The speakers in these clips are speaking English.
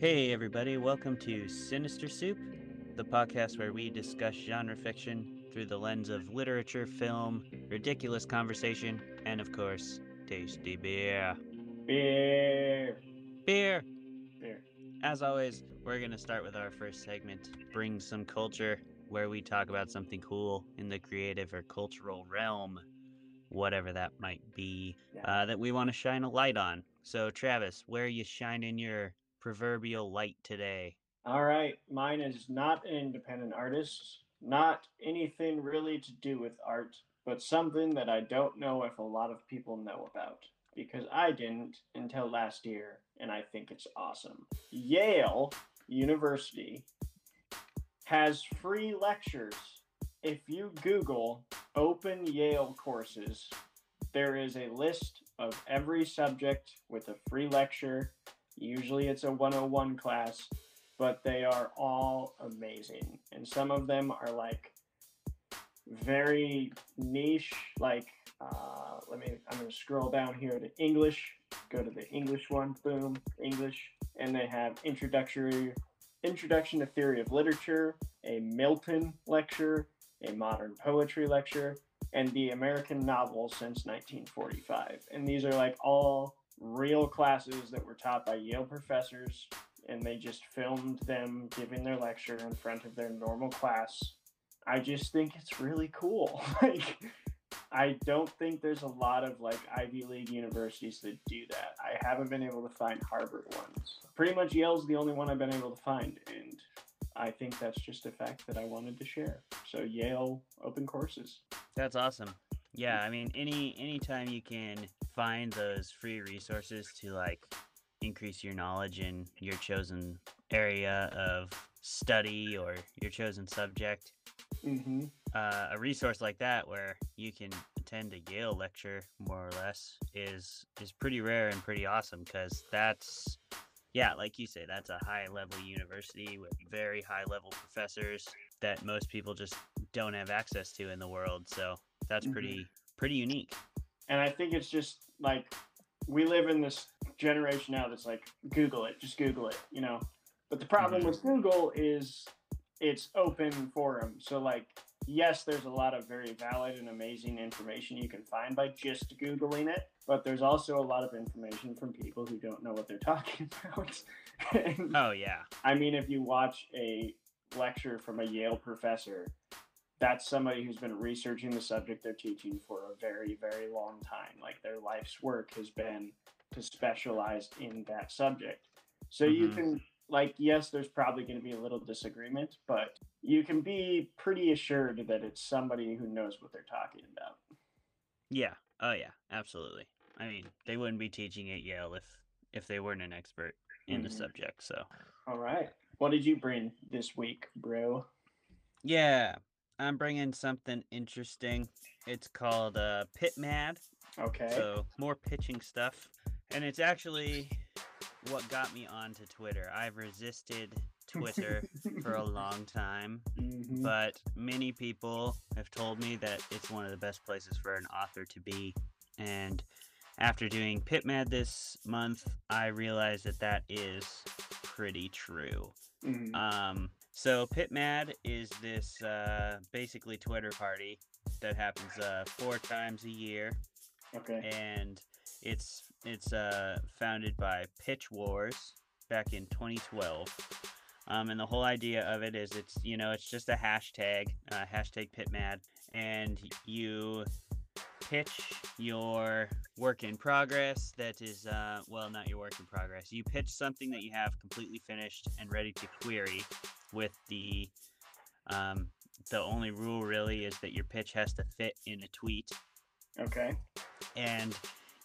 Hey, everybody, welcome to Sinister Soup, the podcast where we discuss genre fiction through the lens of literature, film, ridiculous conversation, and of course, tasty beer. Beer. Beer! Beer. As always, we're going to start with our first segment, Bring Some Culture, where we talk about something cool in the creative or cultural realm, whatever that might be, Yeah. uh, that we want to shine a light on. So, Travis, where are you shining your proverbial light today? All right. Mine is not an independent artist, not anything really to do with art, but something that I don't know if a lot of people know about because I didn't until last year, and I think it's awesome. Yale University has free lectures. If you Google open Yale courses, there is a list of every subject with a free lecture. Usually it's a 101 class, but they are all amazing. And some of them are like very niche, like, uh, let me, I'm going to scroll down here to English, go to the English one, boom, English. And they have introductory, introduction to theory of literature, a Milton lecture, a modern poetry lecture, and the American novel since 1945. And these are like all real classes that were taught by Yale professors, and they just filmed them giving their lecture in front of their normal class. I just think it's really cool. like, I don't think there's a lot of like Ivy League universities that do that. I haven't been able to find Harvard ones. Pretty much Yale's the only one I've been able to find, and I think that's just a fact that I wanted to share. So Yale open courses. That's awesome. Yeah, I mean, any anytime you can find those free resources to like increase your knowledge in your chosen area of study or your chosen subject, Mm-hmm. uh, a resource like that where you can attend a Yale lecture more or less is is pretty rare and pretty awesome because that's yeah, like you say, that's a high level university with very high level professors that most people just don't have access to in the world. So that's Mhm. pretty pretty unique. And I think it's just like we live in this generation now that's like Google it, just Google it, you know. But the problem with mm-hmm. Google is it's open forum. So like yes, there's a lot of very valid and amazing information you can find by just googling it, but there's also a lot of information from people who don't know what they're talking about. and Oh yeah. I mean, if you watch a lecture from a Yale professor, that's somebody who's been researching the subject they're teaching for a very, very long time. Like their life's work has been to specialize in that subject. So you Mhm. can, like, yes, there's probably going to be a little disagreement, but you can be pretty assured that it's somebody who knows what they're talking about. Yeah. Oh yeah. Absolutely. I mean, they wouldn't be teaching at Yale if if they weren't an expert in the Mhm. subject. So All right. What did you bring this week, bro? yeah, I'm bringing something interesting. It's called uh, Pit Mad. Okay. So more pitching stuff, and it's actually what got me onto Twitter. I've resisted Twitter for a long time, Mhm. but many people have told me that it's one of the best places for an author to be. And after doing PitMad this month, I realized that that is pretty true. Mhm. Um, so PitMad is this uh, basically Twitter party that happens uh, four times a year okay. and it's it's uh, founded by Pitch Wars back in 2012. Um, and the whole idea of it is it's you know it's just a hashtag uh, hashtag PitMad, and you pitch your work in progress that is uh, well not your work in progress. You pitch something that you have completely finished and ready to query with the um, the only rule really is that your pitch has to fit in a tweet. Okay. and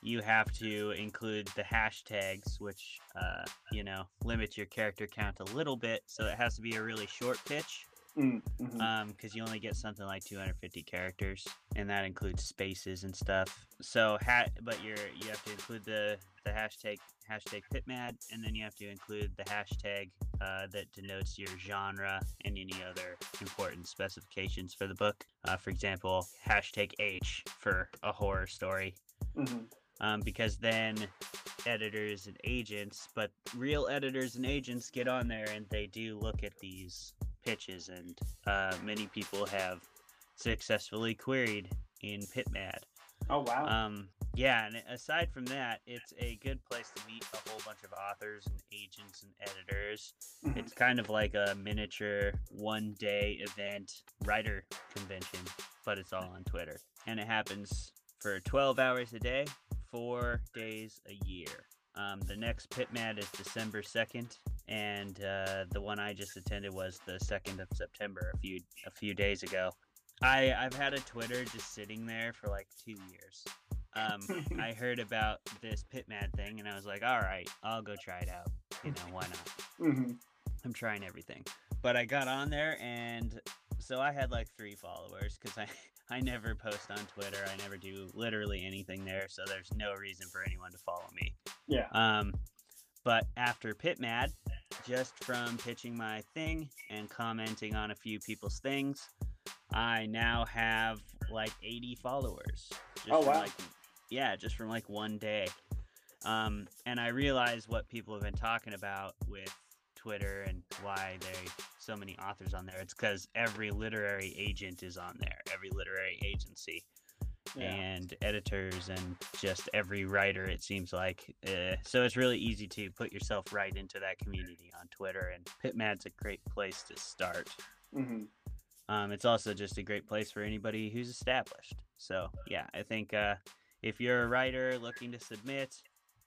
you have to include the hashtags which uh, you know limits your character count a little bit so it has to be a really short pitch Mm, mhm. um because you only get something like 250 characters and that includes spaces and stuff so hat but you're you have to include the the hashtag hashtag pitmad and then you have to include the hashtag uh, that denotes your genre and any other important specifications for the book uh, for example hashtag h for a horror story Mhm. um, because then editors and agents, but real editors and agents get on there and they do look at these pitches, and uh, many people have successfully queried in PitMad. Oh wow. Um, yeah, and aside from that, it's a good place to meet a whole bunch of authors and agents and editors. Mhm. It's kind of like a miniature one day event writer convention, but it's all on Twitter. And it happens for 12 hours a day, four days a year. Um, the next PitMad is December 2nd, and uh, the one I just attended was the 2nd of September, a few a few days ago. I I've had a Twitter just sitting there for like two years. Um, I heard about this PitMad thing, and I was like, all right, I'll go try it out. You know, why not? hmm I'm trying everything. But I got on there, and so I had like three followers because I I never post on Twitter. I never do literally anything there, so there's no reason for anyone to follow me. Yeah. Um, but after PitMad, just from pitching my thing and commenting on a few people's things, I now have like 80 followers. Just Oh, wow. Like, yeah, just from like one day. Um, and I realize what people have been talking about with Twitter and why they so many authors on there. It's because every literary agent is on there, every literary agency Yeah. and editors and just every writer it seems like uh, so it's really easy to put yourself right into that community on twitter and pitmad's a great place to start hmm um, it's also just a great place for anybody who's established so yeah i think uh, if you're a writer looking to submit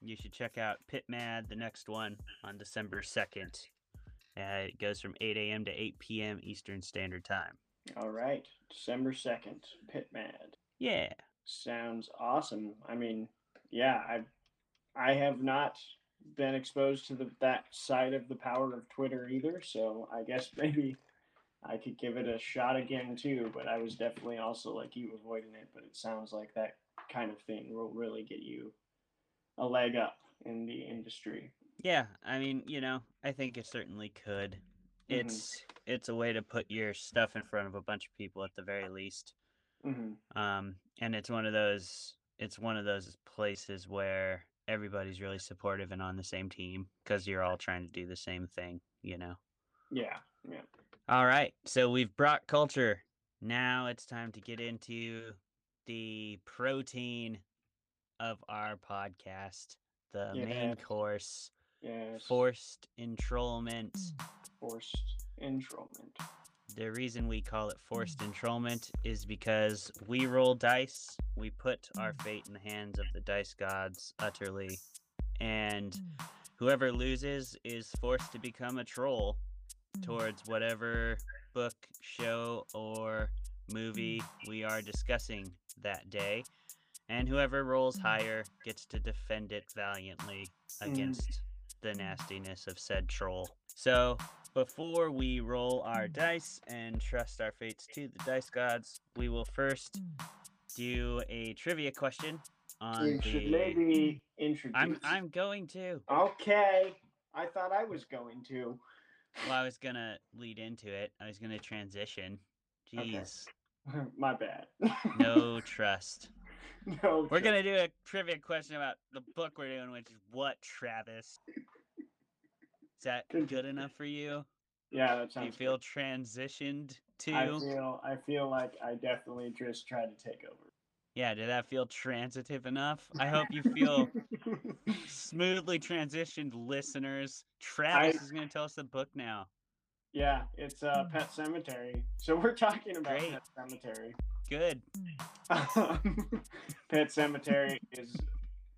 you should check out pitmad the next one on december 2nd uh, it goes from 8 a.m to 8 p.m eastern standard time All right. December second, PitMad. Yeah Sounds awesome. I mean, yeah, I I have not been exposed to the that side of the power of Twitter either, so I guess maybe I could give it a shot again too, but I was definitely also like you avoiding it, but it sounds like that kind of thing will really get you a leg up in the industry. Yeah, I mean, you know, I think it certainly could. Mhm. It's it's a way to put your stuff in front of a bunch of people at the very least. Hmm Um, and it's one of those it's one of those places where everybody's really supportive and on the same team because you're all trying to do the same thing, you know. Yeah, yeah. All right, so we've brought culture. Now it's time to get into the protein of our podcast, the main course, Yes. forced enrollment. forced enrollment. The reason we call it forced mm. enrollment is because we roll dice, we put our mm. fate in the hands of the dice gods utterly, and mm. whoever loses is forced to become a troll towards whatever book, show, or movie we are discussing that day. And whoever rolls higher gets to defend it valiantly against the nastiness of said troll. So, before we roll our dice and trust our fates to the dice gods, we will first do a trivia question on You should the. maybe introduce. I'm I'm going to. Okay. I thought I was going to. Well, I was gonna lead into it. I was gonna transition. Okay. Jeez, My bad. no trust. no. We're gonna do a trivia question about the book we're doing, which is what, Travis? Is that Good. good enough for you? Yeah, that Do you sounds. feel transitioned to? I feel. I feel like I definitely just tried to take over. Yeah, did that feel transitive enough? I hope you feel smoothly transitioned, listeners. Travis is going to tell us the book now. yeah, it's uh, Pet Sematary. So we're talking about Great. Pet Sematary. Good. Pet Sematary is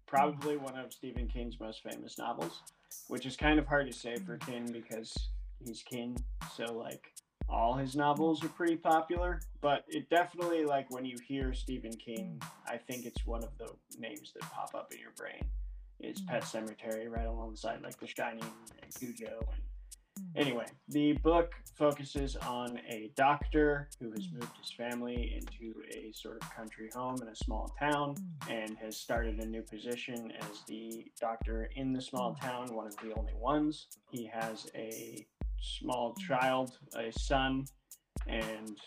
probably one of Stephen King's most famous novels, which is kind of hard to say for King because he's King. So like all his novels are pretty popular, but it definitely like when you hear Stephen King, I think it's one of the names that pop up in your brain. Is mm. Pet Sematary right alongside like The Shining and Cujo and Mm. Anyway, the book focuses on a doctor who has mm. moved his family into a sort of country home in a small town mm. and has started a new position as the doctor in the small town, one of the only ones. He has a small child, a son, and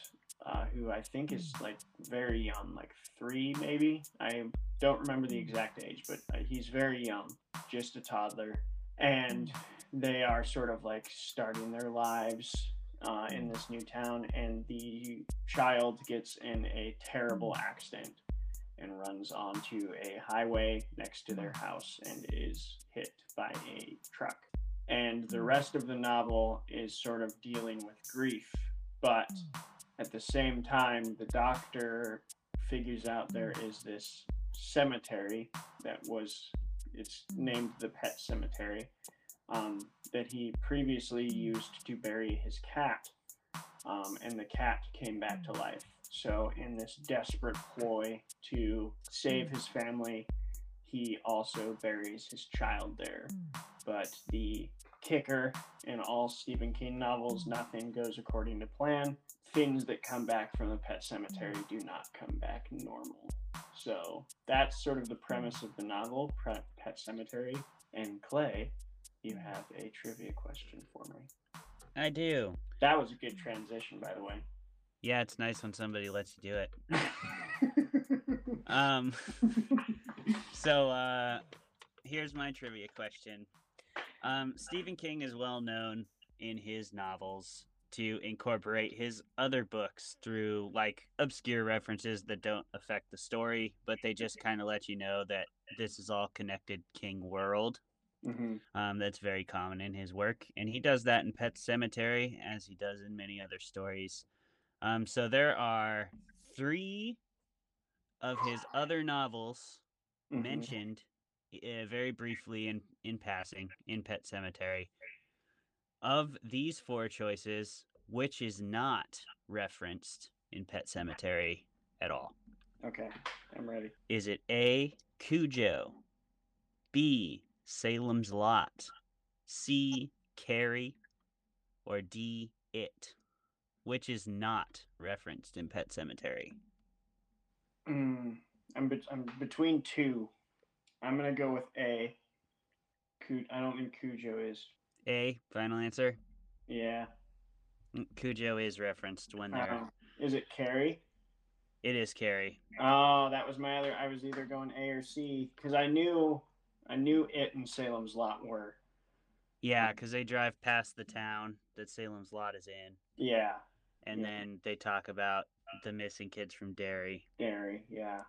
uh, who I think is like very young, like three maybe. I don't remember the exact age, but uh, he's very young, just a toddler. And they are sort of like starting their lives uh, in this new town, and the child gets in a terrible accident and runs onto a highway next to their house and is hit by a truck. And the rest of the novel is sort of dealing with grief, but at the same time, the doctor figures out there is this cemetery that was it's named the pet cemetery um, that he previously used to bury his cat um, and the cat came back to life. So in this desperate ploy to save his family he also buries his child there. But the kicker in all stephen king novels nothing goes according to plan things that come back from the pet cemetery do not come back normal so that's sort of the premise of the novel, Pet Sematary. And Clay, you have a trivia question for me. I do. That was a good transition, by the way. Yeah, it's nice when somebody lets you do it. um, so uh, here's my trivia question. Um, Stephen King is well known in his novels to incorporate his other books through like obscure references that don't affect the story, but they just kind of let you know that this is all connected King world. Mm-hmm. Um, that's very common in his work, and he does that in Pet Sematary as he does in many other stories. Um, so there are three of his other novels mm-hmm. mentioned uh, very briefly in in passing in Pet Sematary. Of these four choices, which is not referenced in Pet Sematary at all? Okay, I'm ready. Is it A, Cujo, B, Salem's Lot, C, Carrie, or D, It? Which is not referenced in Pet Sematary? Mm, I'm, be- I'm between two. I'm gonna go with A. I don't think Cujo is. A, final answer? Yeah. Mm, Cujo is referenced when they're. Uh, is it Carrie? It is Carrie. Oh, that was my other. I was either going A or C because I knew, I knew it and Salem's Lot were. Yeah, because they drive past the town that Salem's Lot is in. Yeah. And yeah. then they talk about the missing kids from Derry. Derry, yeah.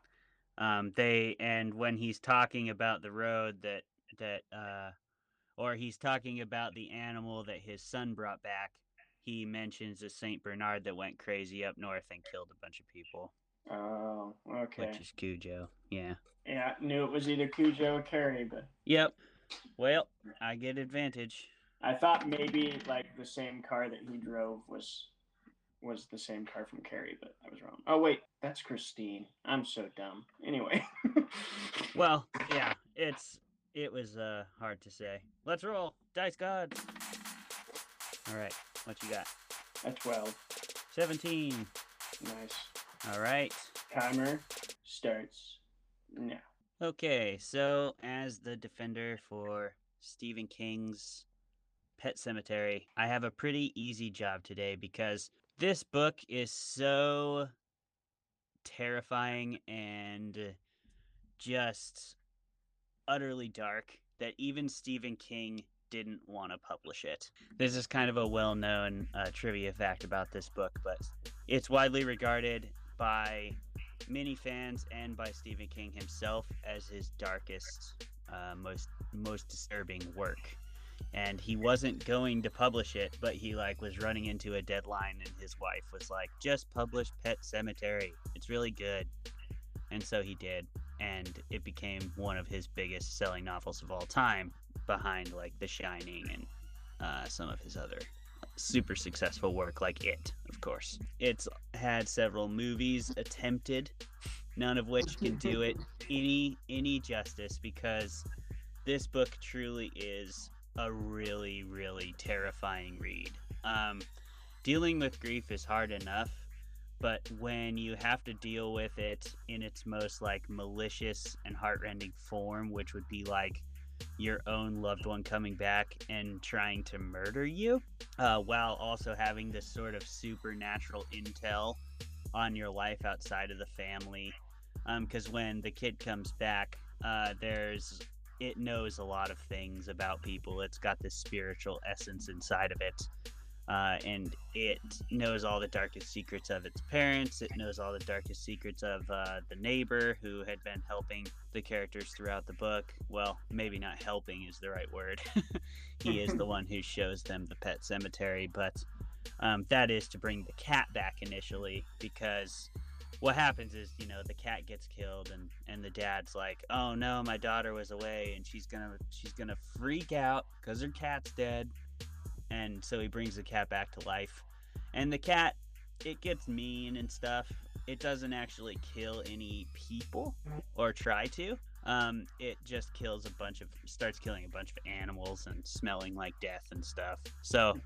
Um, they and when he's talking about the road that that uh or he's talking about the animal that his son brought back, he mentions a Saint Bernard that went crazy up north and killed a bunch of people. Oh, okay. Which is Cujo. Yeah. Yeah, knew it was either Cujo or Carrie, but. Yep. Well, I get advantage. I thought maybe like the same car that he drove was was the same car from Carrie, but I was wrong. Oh wait, that's Christine. I'm so dumb. Anyway. well, yeah, it's it was uh, hard to say. Let's roll. Dice God. All right. What you got? A 12. 17. Nice. All right. Timer starts now. Okay, so as the defender for Stephen King's Pet Sematary, I have a pretty easy job today because this book is so terrifying and just utterly dark that even Stephen King didn't want to publish it. This is kind of a well known uh, trivia fact about this book, but it's widely regarded by many fans and by Stephen King himself as his darkest, uh, most most disturbing work. And he wasn't going to publish it, but he like was running into a deadline, and his wife was like, "Just publish Pet Sematary. It's really good." And so he did and it became one of his biggest selling novels of all time, behind like The Shining and uh, some of his other super successful work, like It, of course. It's had several movies attempted, none of which can do it any any justice because this book truly is a really really terrifying read. Um, dealing with grief is hard enough but when you have to deal with it in its most like malicious and heartrending form which would be like your own loved one coming back and trying to murder you, uh, while also having this sort of supernatural intel on your life outside of the family. Because um, when the kid comes back, uh, there's it knows a lot of things about people. It's got this spiritual essence inside of it. Uh, and it knows all the darkest secrets of its parents. It knows all the darkest secrets of uh, the neighbor who had been helping the characters throughout the book. Well, maybe not helping is the right word. he is the one who shows them the pet cemetery, but um, that is to bring the cat back initially because what happens is you know the cat gets killed and and the dad's like oh no my daughter was away and she's gonna she's gonna freak out because her cat's dead and so he brings the cat back to life. And the cat it gets mean and stuff. It doesn't actually kill any people or try to. Um, it just kills a bunch of starts killing a bunch of animals and smelling like death and stuff. So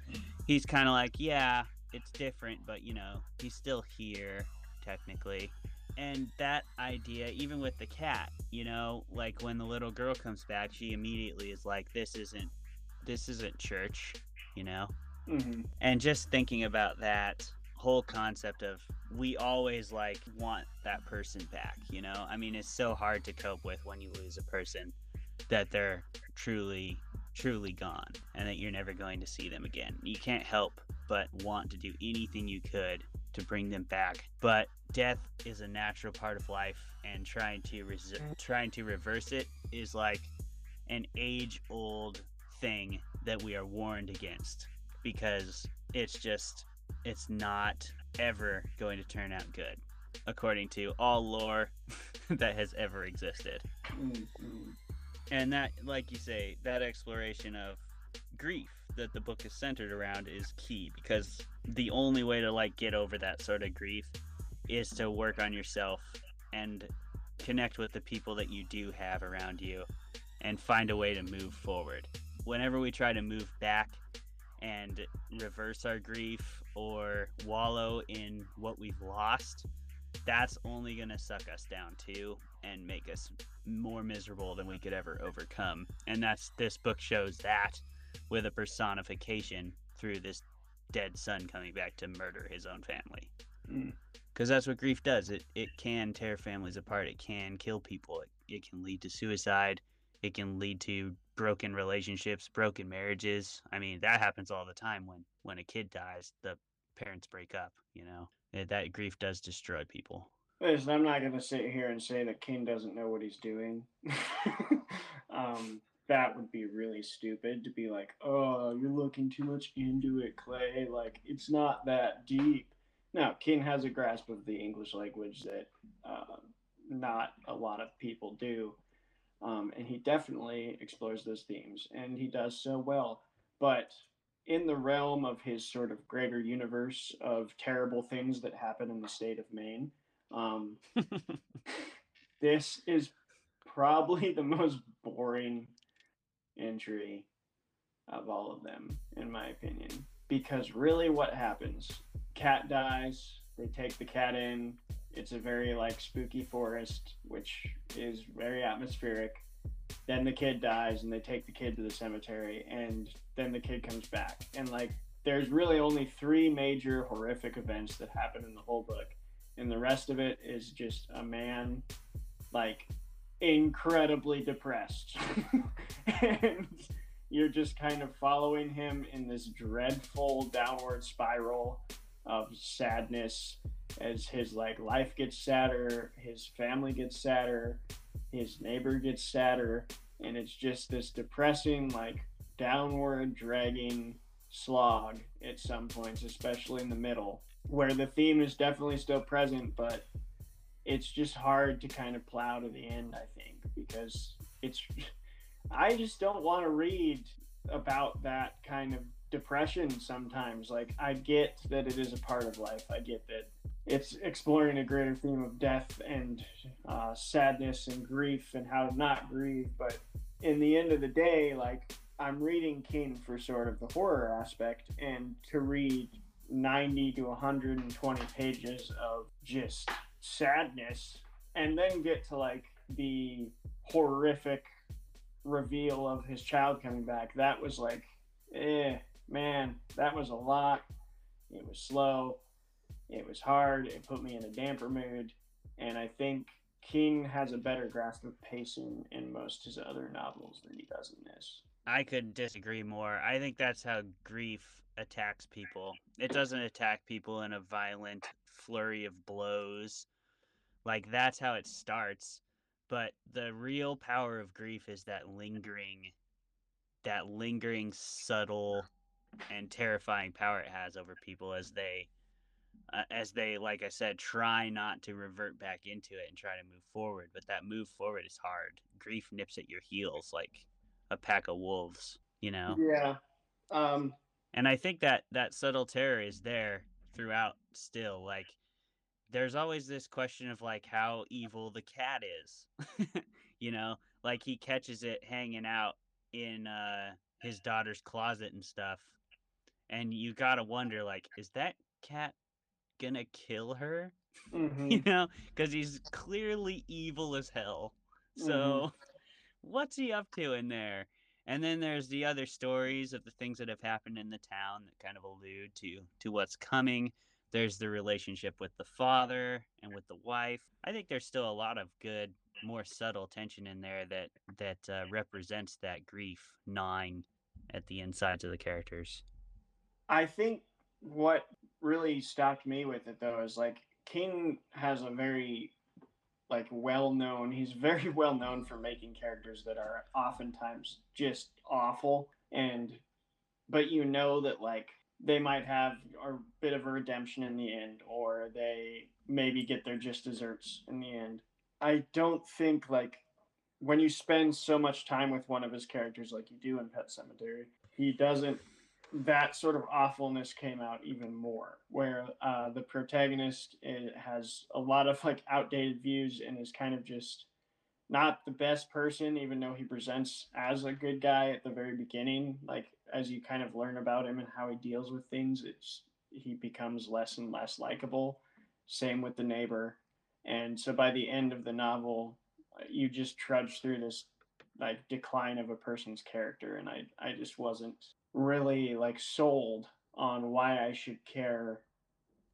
he's kind of like yeah it's different but you know he's still here technically. And that idea even with the cat you know like when the little girl comes back she immediately is like this isn't this isn't church you know mm-hmm. and just thinking about that whole concept of we always like want that person back you know i mean it's so hard to cope with when you lose a person that they're truly truly gone and that you're never going to see them again you can't help but want to do anything you could to bring them back. But death is a natural part of life, and trying to res- trying to reverse it is like an age-old thing that we are warned against because it's just it's not ever going to turn out good according to all lore that has ever existed. Mm-hmm. And that like you say, that exploration of grief that the book is centered around is key because the only way to like get over that sort of grief is to work on yourself and connect with the people that you do have around you and find a way to move forward. Whenever we try to move back and reverse our grief or wallow in what we've lost, that's only going to suck us down too and make us more miserable than we could ever overcome. And that's this book shows that with a personification through this dead son coming back to murder his own family. Because mm. that's what grief does. It it can tear families apart. It can kill people. It, it can lead to suicide. It can lead to broken relationships, broken marriages. I mean, that happens all the time when when a kid dies, the parents break up. You know, that grief does destroy people. Listen, I'm not going to sit here and say that King doesn't know what he's doing. um, that would be really stupid to be like, oh, you're looking too much into it, Clay. Like, it's not that deep. Now, King has a grasp of the English language that uh, not a lot of people do. Um, and he definitely explores those themes, and he does so well. But in the realm of his sort of greater universe of terrible things that happen in the state of Maine, um, this is probably the most boring entry of all of them, in my opinion. Because really, what happens? Cat dies. They take the cat in. It's a very like spooky forest, which is very atmospheric. Then the kid dies, and they take the kid to the cemetery, and then the kid comes back. And like, there's really only three major horrific events that happen in the whole book, and the rest of it is just a man like incredibly depressed. and you're just kind of following him in this dreadful downward spiral of sadness as his like life gets sadder, his family gets sadder, his neighbor gets sadder, and it's just this depressing like downward dragging slog at some points, especially in the middle, where the theme is definitely still present, but it's just hard to kind of plow to the end, I think, because it's. I just don't want to read about that kind of depression sometimes. Like, I get that it is a part of life. I get that it's exploring a greater theme of death and uh, sadness and grief and how to not grieve. But in the end of the day, like, I'm reading King for sort of the horror aspect, and to read 90 to 120 pages of just sadness and then get to like the horrific reveal of his child coming back, that was like, eh, man, that was a lot. It was slow. It was hard. It put me in a damper mood. And I think King has a better grasp of pacing in most his other novels than he does in this. I couldn't disagree more. I think that's how grief attacks people. It doesn't attack people in a violent flurry of blows. Like that's how it starts. But the real power of grief is that lingering that lingering subtle and terrifying power it has over people as they uh, as they like I said try not to revert back into it and try to move forward, but that move forward is hard. Grief nips at your heels like a pack of wolves, you know. Yeah. Um and I think that that subtle terror is there throughout still like there's always this question of like how evil the cat is. you know, like he catches it hanging out in uh his daughter's closet and stuff. And you got to wonder like is that cat to kill her? mhm. you know, cuz he's clearly evil as hell. So what's he up to in there? And then there's the other stories of the things that have happened in the town that kind of allude to to what's coming. There's the relationship with the father and with the wife. I think there's still a lot of good, more subtle tension in there that that uh, represents that grief gnawing at the insides of the characters. I think what really stopped me with it though is like King has a very like well known he's very well known for making characters that are oftentimes just awful and but you know that like they might have a bit of a redemption in the end or they maybe get their just desserts in the end. I don't think like when you spend so much time with one of his characters like you do in Pet Sematary, he doesn't that sort of awfulness came out even more where uh, the protagonist it has a lot of like outdated views and is kind of just not the best person even though he presents as a good guy at the very beginning. Like as you kind of learn about him and how he deals with things it's he becomes less and less likable. Same with the neighbor. And so by the end of the novel you just trudge through this like decline of a person's character and i i just wasn't really like sold on why I should care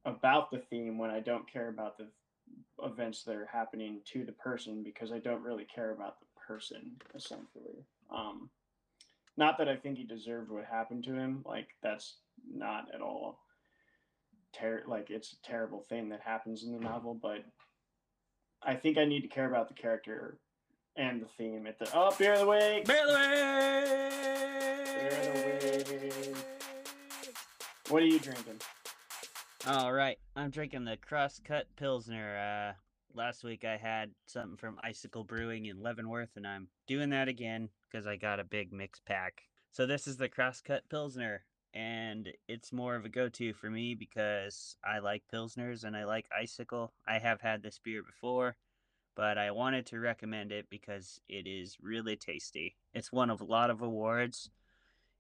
about the theme when I don't care about the events that are happening to the person because I don't really care about the person essentially. Um, not that I think he deserved what happened to him. Like that's not at all ter- like it's a terrible thing that happens in the novel, but I think I need to care about the character and the theme at the oh beer of the week. Bear the Beer of the week. What are you drinking? All right, I'm drinking the Crosscut Pilsner. Uh, last week I had something from Icicle Brewing in Leavenworth, and I'm doing that again because I got a big mix pack. So this is the Crosscut Pilsner, and it's more of a go-to for me because I like pilsners and I like Icicle. I have had this beer before, but I wanted to recommend it because it is really tasty. It's won a lot of awards.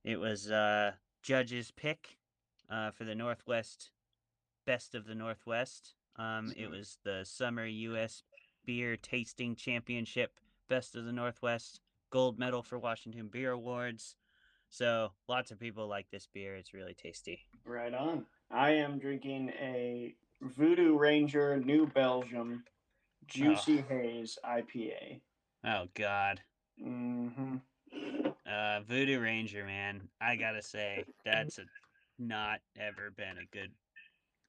It was uh, judge's pick uh, for the Northwest Best of the Northwest. Um, it was the Summer U.S. Beer Tasting Championship Best of the Northwest gold medal for Washington Beer Awards. So lots of people like this beer. It's really tasty. Right on. I am drinking a Voodoo Ranger New Belgium Juicy Haze IPA. Oh God, hmm uh, Voodoo Ranger, man. I gotta say that's a, not ever been a good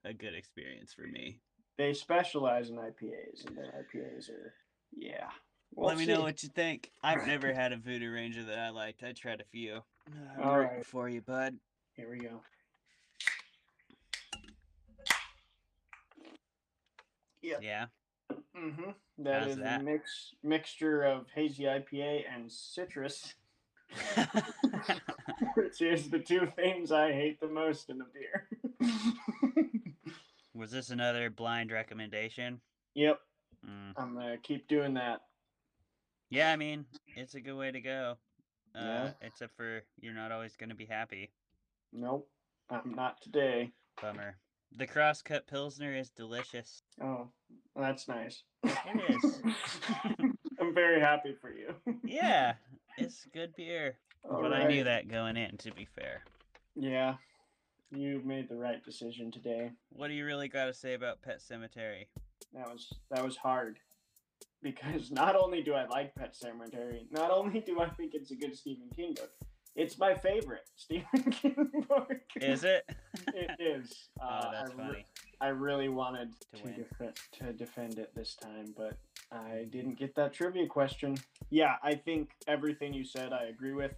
a good experience for me. They specialize in IPAs, and their IPAs are, yeah. We'll Let me know what you think. I've never had a Voodoo Ranger that I liked. I tried a few. Uh, All right right. for you, bud. Here we go. Yeah. Yeah. Mm-hmm. That How's is that? a mix mixture of hazy IPA and citrus, which is the two things I hate the most in a beer. Was this another blind recommendation? yep, Mm. I'm gonna keep doing that. Yeah, I mean, it's a good way to go. Uh, Yeah. Except for you're not always going to be happy. Nope, I'm not today. Bummer. The crosscut pilsner is delicious. Oh, that's nice. It is. I'm very happy for you. Yeah, it's good beer. All but I knew that going in. To be fair, Yeah, you made the right decision today. what do you really got to say about Pet Sematary? That was that was hard because not only do I like Pet Sematary, not only do I think it's a good Stephen King book, it's my favorite Stephen King book. Is it? it is. oh, Uh, that's I, re- funny. I really wanted To to, defend to defend it this time, but I didn't get that trivia question. Yeah, I think everything you said I agree with,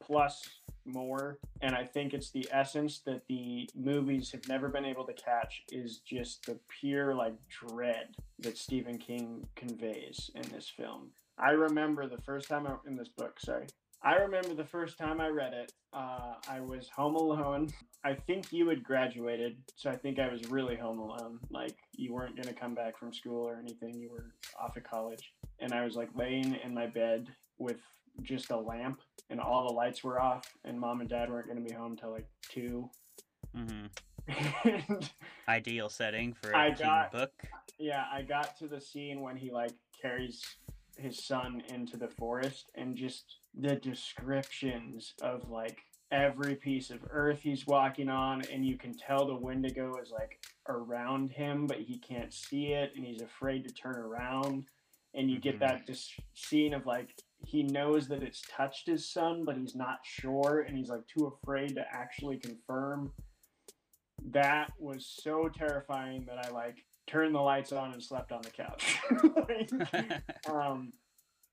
plus more. And I think it's the essence that the movies have never been able to catch is just the pure like dread that Stephen King conveys in this film. I remember the first time I, in this book, sorry. I remember the first time I read it. Uh, I was home alone. I think you had graduated, so I think I was really home alone. Like you weren't gonna come back from school or anything. You were off of college, and I was like laying in my bed with just a lamp, and all the lights were off, and mom and dad weren't gonna be home till like two. mm-hmm. and Ideal setting for a I got- book. yeah, I got to the scene when he like carries his son into the forest and just the descriptions of like every piece of earth he's walking on and you can tell the wendigo is like around him but he can't see it and he's afraid to turn around. And you get mm-hmm. that dis- scene of like he knows that it's touched his son but he's not sure and he's like too afraid to actually confirm. That was so terrifying that i like turned the lights on and slept on the couch. Like, um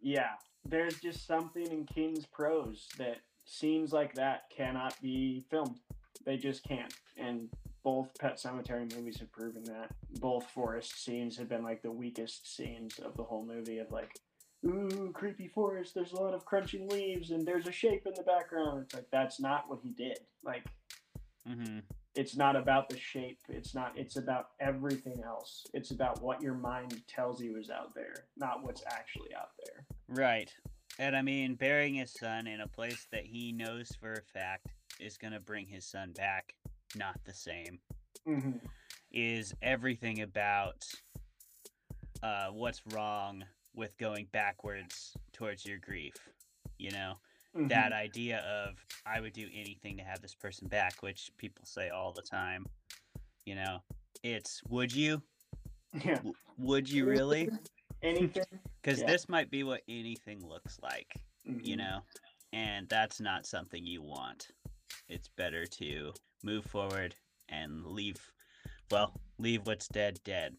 yeah there's just something in king's prose that scenes like that cannot be filmed. They just can't. And both pet cemetery movies have proven that. Both forest scenes have been like the weakest scenes of the whole movie of like ooh creepy forest there's a lot of crunching leaves and there's a shape in the background. It's like that's not what he did. Like hmm it's not about the shape it's not it's about everything else it's about what your mind tells you is out there not what's actually out there Right. And I mean, burying his son in a place that he knows for a fact is going to bring his son back not the same mm-hmm. is everything about uh, what's wrong with going backwards towards your grief. You know, Mm-hmm. that idea of I would do anything to have this person back, which people say all the time. You know, it's would you? yeah W- Would you really? anything Because Yeah. this might be what anything looks like. you Mhm. know and that's not something you want it's better to move forward and leave well leave what's dead dead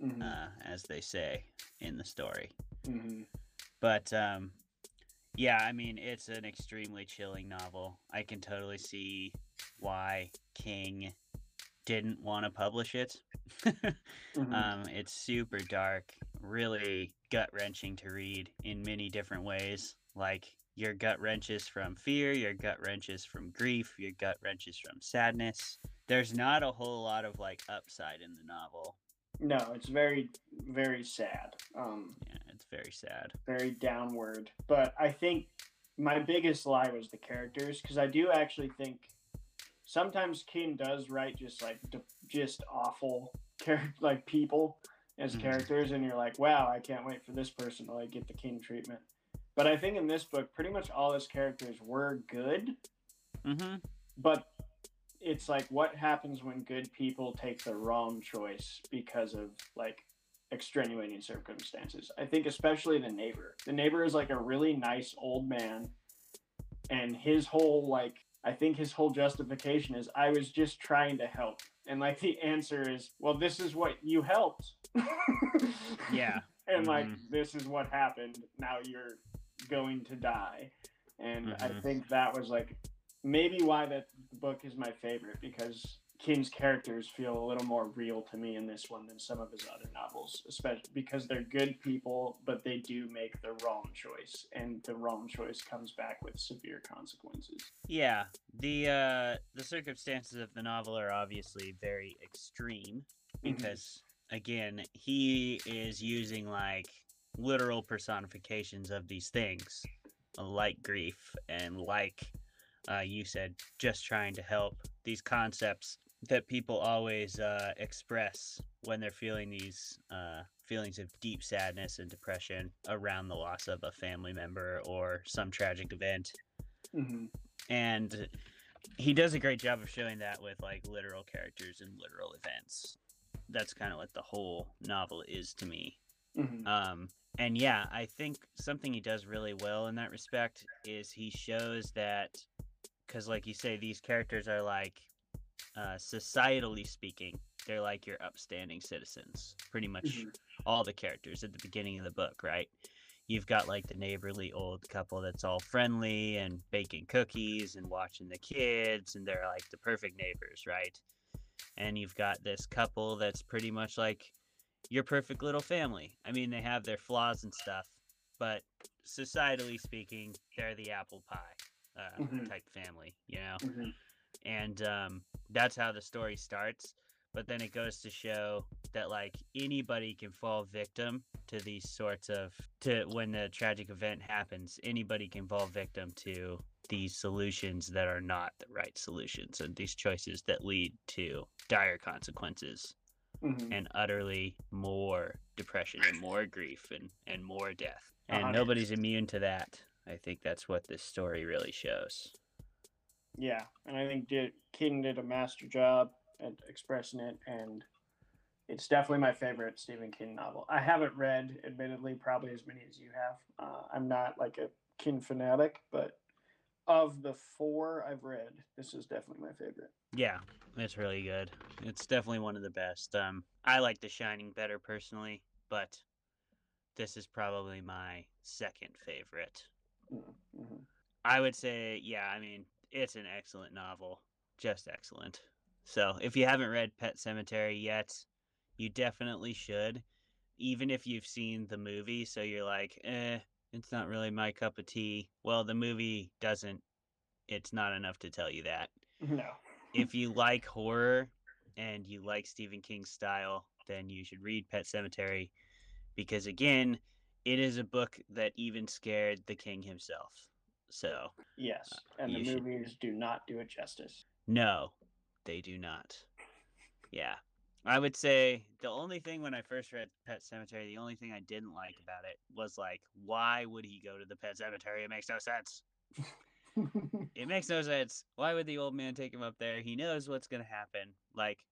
Mhm. uh, as they say in the story Mhm. but um yeah i mean it's an extremely chilling novel i can totally see why king didn't want to publish it Mhm. um, it's super dark, really gut wrenching to read in many different ways. Like your gut wrenches from fear, your gut wrenches from grief, your gut wrenches from sadness. There's not a whole lot of like upside in the novel. no it's very very sad um Yeah, it's very sad. very downward. But I think my biggest lie was the characters because I do actually think sometimes King does write just like d- just awful char- like people as Mhm. characters, and you're like, wow, I can't wait for this person to like get the King treatment. But I think in this book, pretty much all his characters were good, Mm-hmm. but it's like what happens when good people take the wrong choice because of like extenuating circumstances. I think especially the neighbor. The neighbor is like a really nice old man and his whole like I think his whole justification is I was just trying to help. And like the answer is, well, this is what you helped. Yeah. and like Mhm. this is what happened. Now you're going to die. And I Mhm. think that was like maybe why that book is my favorite because King's characters feel a little more real to me in this one than some of his other novels, especially because they're good people, but they do make the wrong choice, and the wrong choice comes back with severe consequences. Yeah. The uh, the circumstances of the novel are obviously very extreme Mhm. because again he is using like literal personifications of these things like grief and like uh, you said just trying to help these concepts that people always uh, express when they're feeling these uh, feelings of deep sadness and depression around the loss of a family member or some tragic event. hmm And he does a great job of showing that with like literal characters and literal events. That's kind of what the whole novel is to me. hmm Um, and yeah, I think something he does really well in that respect is he shows that, because like you say, these characters are like, uh, societally speaking, they're like your upstanding citizens. Pretty much Mhm. all the characters at the beginning of the book, right? You've got like the neighborly old couple that's all friendly and baking cookies and watching the kids, and they're like the perfect neighbors, right? And you've got this couple that's pretty much like your perfect little family. I mean, they have their flaws and stuff, but societally speaking, they're the apple pie uh, Mhm. type family, you know? hmm and um, that's how the story starts but then it goes to show that like anybody can fall victim to these sorts of to when the tragic event happens anybody can fall victim to these solutions that are not the right solutions and these choices that lead to dire consequences hmm and utterly more depression and more grief and, and more death. And hundred nobody's immune to that. I think that's what this story really shows Yeah, and I think did, King did a master job at expressing it, and it's definitely my favorite Stephen King novel. I haven't read, admittedly, probably as many as you have. Uh, I'm not like a King fanatic, but of the four I've read, this is definitely my favorite. Yeah, it's really good. It's definitely one of the best. Um, I like The Shining better personally, but this is probably my second favorite. Mm-hmm. I would say, yeah, I mean, it's an excellent novel, just excellent. So if you haven't read Pet Sematary yet, you definitely should. Even if you've seen the movie, so you're like, eh, it's not really my cup of tea. Well, the movie doesn't. It's not enough to tell you that No. if you like horror and you like Stephen King's style, then you should read Pet Sematary because again, it is a book that even scared the king himself. So, Yes, uh, and the should- movies do not do it justice. no, they do not. Yeah. I would say the only thing when I first read Pet Sematary, the only thing I didn't like about it was like, why would he go to the Pet Cemetery? It makes no sense. it makes no sense. Why would the old man take him up there? He knows what's gonna happen. Like,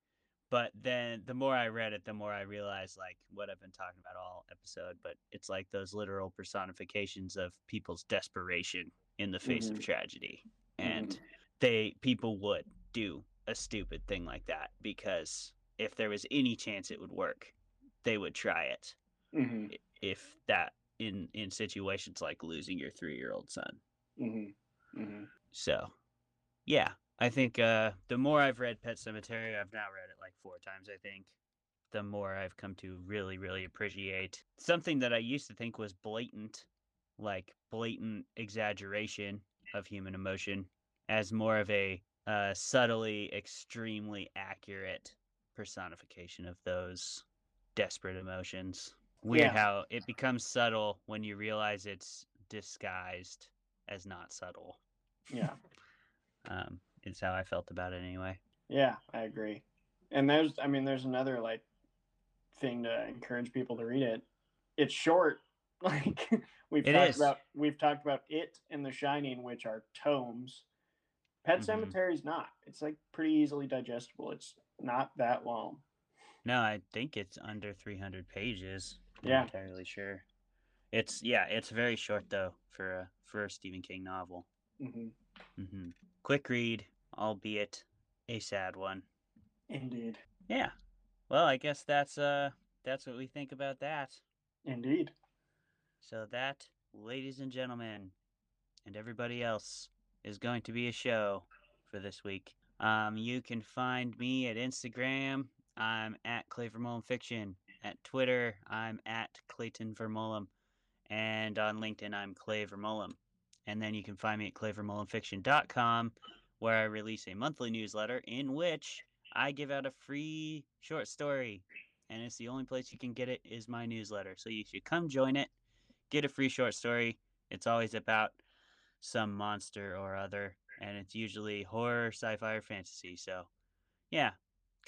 but then the more I read it, the more I realized like what I've been talking about all episode. But it's like those literal personifications of people's desperation in the face of Mhm. tragedy, and they people would do a stupid thing like that because if there was any chance it would work, they would try it. hmm If that in in situations like losing your three year old son. hmm hmm So, yeah, I think uh, the more I've read Pet Sematary, I've now read it like four times, I think, the more I've come to really, really appreciate something that I used to think was blatant, like blatant exaggeration of human emotion, as more of a uh, subtly, extremely accurate personification of those desperate emotions. Weird Yeah. how it becomes subtle when you realize it's disguised as not subtle. Yeah. Um, it's how I felt about it anyway. Yeah, I agree. And there's, I mean, there's another like thing to encourage people to read it. It's short. Like we've It talked is. about, we've talked about it and The Shining, which are tomes. Pet Mhm. Sematary's not. It's like pretty easily digestible. It's not that long. No, I think it's under 300 pages. I'm Yeah. not entirely sure. It's yeah, it's very short though for a for a Stephen King novel. Mm-hmm. Mm-hmm. Quick read, albeit a sad one. Indeed. Yeah. Well, I guess that's uh that's what we think about that. Indeed. So that, ladies and gentlemen, and everybody else, is going to be a show for this week. Um, you can find me at Instagram. I'm at Clay Vermolum Fiction. At Twitter, I'm at Clayton Vermolum. And on LinkedIn, I'm Clay Vermolum. And then you can find me at clayvermolumfiction.com, where I release a monthly newsletter in which I give out a free short story. And it's the only place you can get it is my newsletter. So you should come join it get a free short story. It's always about some monster or other, and it's usually horror, sci-fi, or fantasy. So, yeah,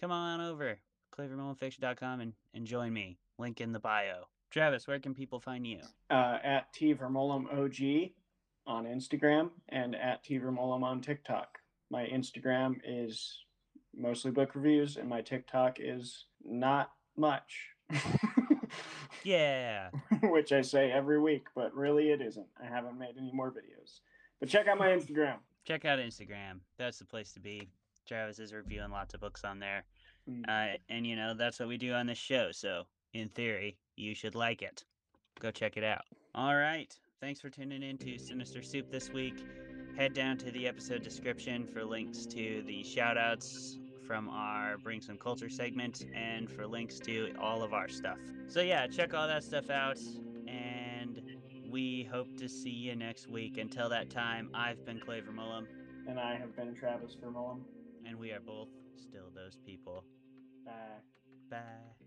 come on over, clayvermolumfiction.com and, and join me. Link in the bio. Travis, where can people find you? Uh, at T Vermolum OG on Instagram and at T Vermolum on TikTok. My Instagram is mostly book reviews, and my TikTok is not much. Yeah. Which I say every week, but really it isn't. I haven't made any more videos. But check out my Instagram. Check out Instagram. That's the place to be. Travis is reviewing lots of books on there. Mm. Uh, and, you know, that's what we do on this show. So, in theory, you should like it. Go check it out. All right. Thanks for tuning in to Sinister Soup this week. Head down to the episode description for links to the shout outs from our Bring Some Culture segment and for links to all of our stuff. So, yeah, check all that stuff out. And we hope to see you next week. Until that time, I've been Clay Vermolum, And I have been Travis Vermolum. and we are both still those people. Bye. Bye.